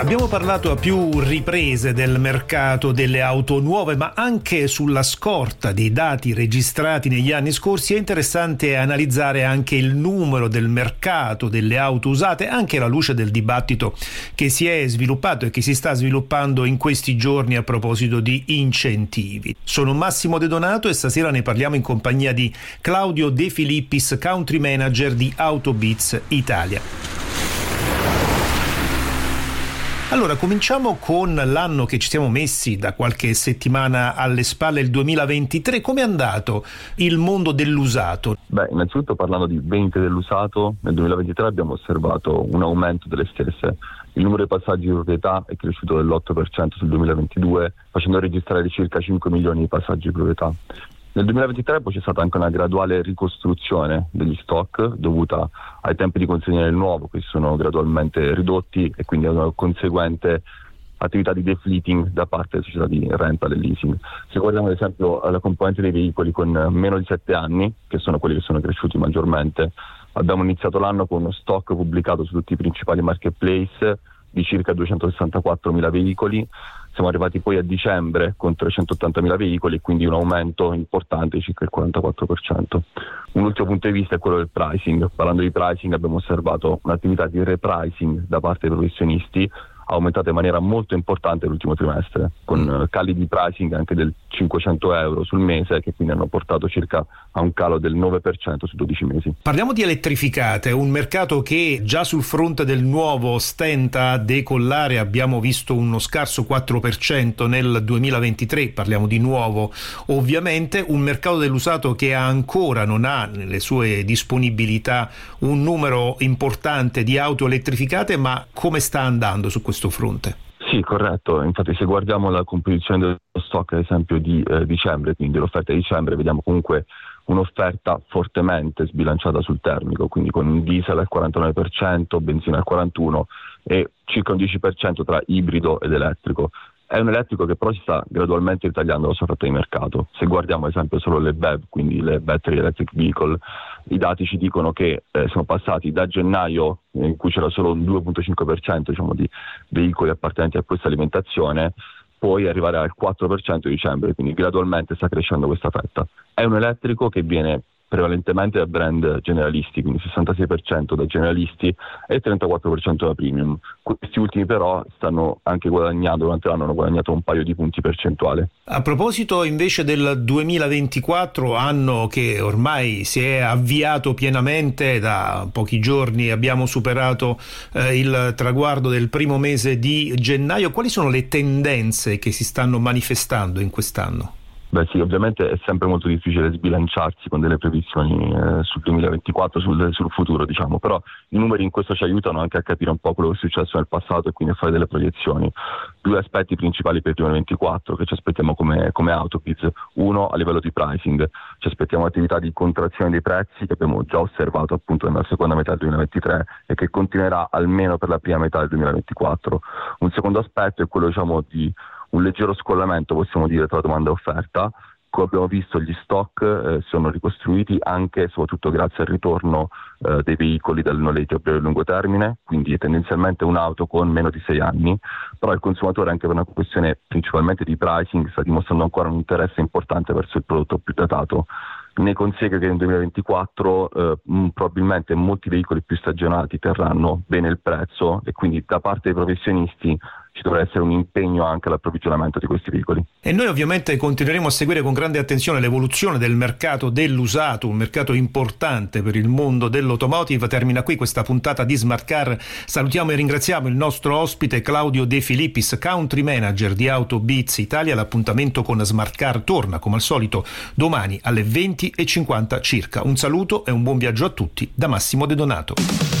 Abbiamo parlato a più riprese del mercato delle auto nuove, ma anche sulla scorta dei dati registrati negli anni scorsi è interessante analizzare anche il numero del mercato delle auto usate, anche alla luce del dibattito che si è sviluppato e che si sta sviluppando in questi giorni a proposito di incentivi. Sono Massimo De Donato e stasera ne parliamo in compagnia di Claudio De Filippis, country manager di Autobits Italia. Allora, cominciamo con l'anno che ci siamo messi da qualche settimana alle spalle, il 2023. Come è andato il mondo dell'usato? Beh, innanzitutto parlando di vendite dell'usato, nel 2023 abbiamo osservato un aumento delle stesse. Il numero di passaggi di proprietà è cresciuto dell'8% sul 2022, facendo registrare circa 5 milioni di passaggi di proprietà. Nel 2023 poi c'è stata anche una graduale ricostruzione degli stock dovuta ai tempi di consegna del nuovo che si sono gradualmente ridotti e quindi a una conseguente attività di defleeting da parte delle società di rental e leasing. Se guardiamo ad esempio la componente dei veicoli con meno di 7 anni, che sono quelli che sono cresciuti maggiormente, abbiamo iniziato l'anno con uno stock pubblicato su tutti i principali marketplace di circa 264.000 veicoli, siamo arrivati poi a dicembre con 380.000 veicoli, quindi un aumento importante di circa il 44%. Un ultimo punto di vista è quello del pricing. Parlando di pricing abbiamo osservato un'attività di repricing da parte dei professionisti aumentate in maniera molto importante l'ultimo trimestre, con mm. cali di pricing anche del 500 euro sul mese, che quindi hanno portato circa a un calo del 9% su 12 mesi. Parliamo di elettrificate, un mercato che già sul fronte del nuovo stenta a decollare, abbiamo visto uno scarso 4% nel 2023, parliamo di nuovo ovviamente, un mercato dell'usato che ancora non ha nelle sue disponibilità un numero importante di auto elettrificate, ma come sta andando su questo questo fronte. Sì, corretto. Infatti se guardiamo la composizione dello stock, ad esempio, di eh, dicembre, quindi l'offerta di dicembre, vediamo comunque un'offerta fortemente sbilanciata sul termico, quindi con diesel al 49%, benzina al 41% e circa un 10% tra ibrido ed elettrico. È un elettrico che però si sta gradualmente ritagliando la sua fetta di mercato. Se guardiamo ad esempio solo le BEV, quindi le Battery Electric Vehicle, i dati ci dicono che eh, siamo passati da gennaio, eh, in cui c'era solo un 2,5% diciamo, di veicoli appartenenti a questa alimentazione, poi arrivare al 4% di dicembre, quindi gradualmente sta crescendo questa fetta. È un elettrico che viene prevalentemente da brand generalisti, quindi 66% da generalisti e 34% da premium. Questi ultimi però stanno anche guadagnando, durante l'anno hanno guadagnato un paio di punti percentuali. A proposito invece del 2024, anno che ormai si è avviato pienamente, da pochi giorni abbiamo superato eh, il traguardo del primo mese di gennaio, quali sono le tendenze che si stanno manifestando in quest'anno? Beh sì, ovviamente è sempre molto difficile sbilanciarsi con delle previsioni eh, sul 2024, sul, sul, futuro diciamo, però i numeri in questo ci aiutano anche a capire un po' quello che è successo nel passato e quindi a fare delle proiezioni. Due aspetti principali per il 2024 che ci aspettiamo come, come Autobiz. Uno a livello di pricing, ci aspettiamo attività di contrazione dei prezzi che abbiamo già osservato appunto nella seconda metà del 2023 e che continuerà almeno per la prima metà del 2024. Un secondo aspetto è quello diciamo di un leggero scollamento, possiamo dire, tra domanda e offerta. Come abbiamo visto gli stock eh, sono ricostruiti anche e soprattutto grazie al ritorno eh, dei veicoli dal noleggio a breve e lungo termine, quindi tendenzialmente un'auto con meno di sei anni, però il consumatore anche per una questione principalmente di pricing sta dimostrando ancora un interesse importante verso il prodotto più datato ne consegue che nel 2024 eh, probabilmente molti veicoli più stagionati terranno bene il prezzo e quindi da parte dei professionisti ci dovrà essere un impegno anche all'approvvigionamento di questi veicoli. E noi ovviamente continueremo a seguire con grande attenzione l'evoluzione del mercato dell'usato, un mercato importante per il mondo dell'automotive. Termina qui questa puntata di Smart Car. Salutiamo e ringraziamo il nostro ospite Claudio De Filippis, country manager di Auto Beats Italia. L'appuntamento con Smart Car torna come al solito domani alle 20.50 circa. Un saluto e un buon viaggio a tutti da Massimo De Donato.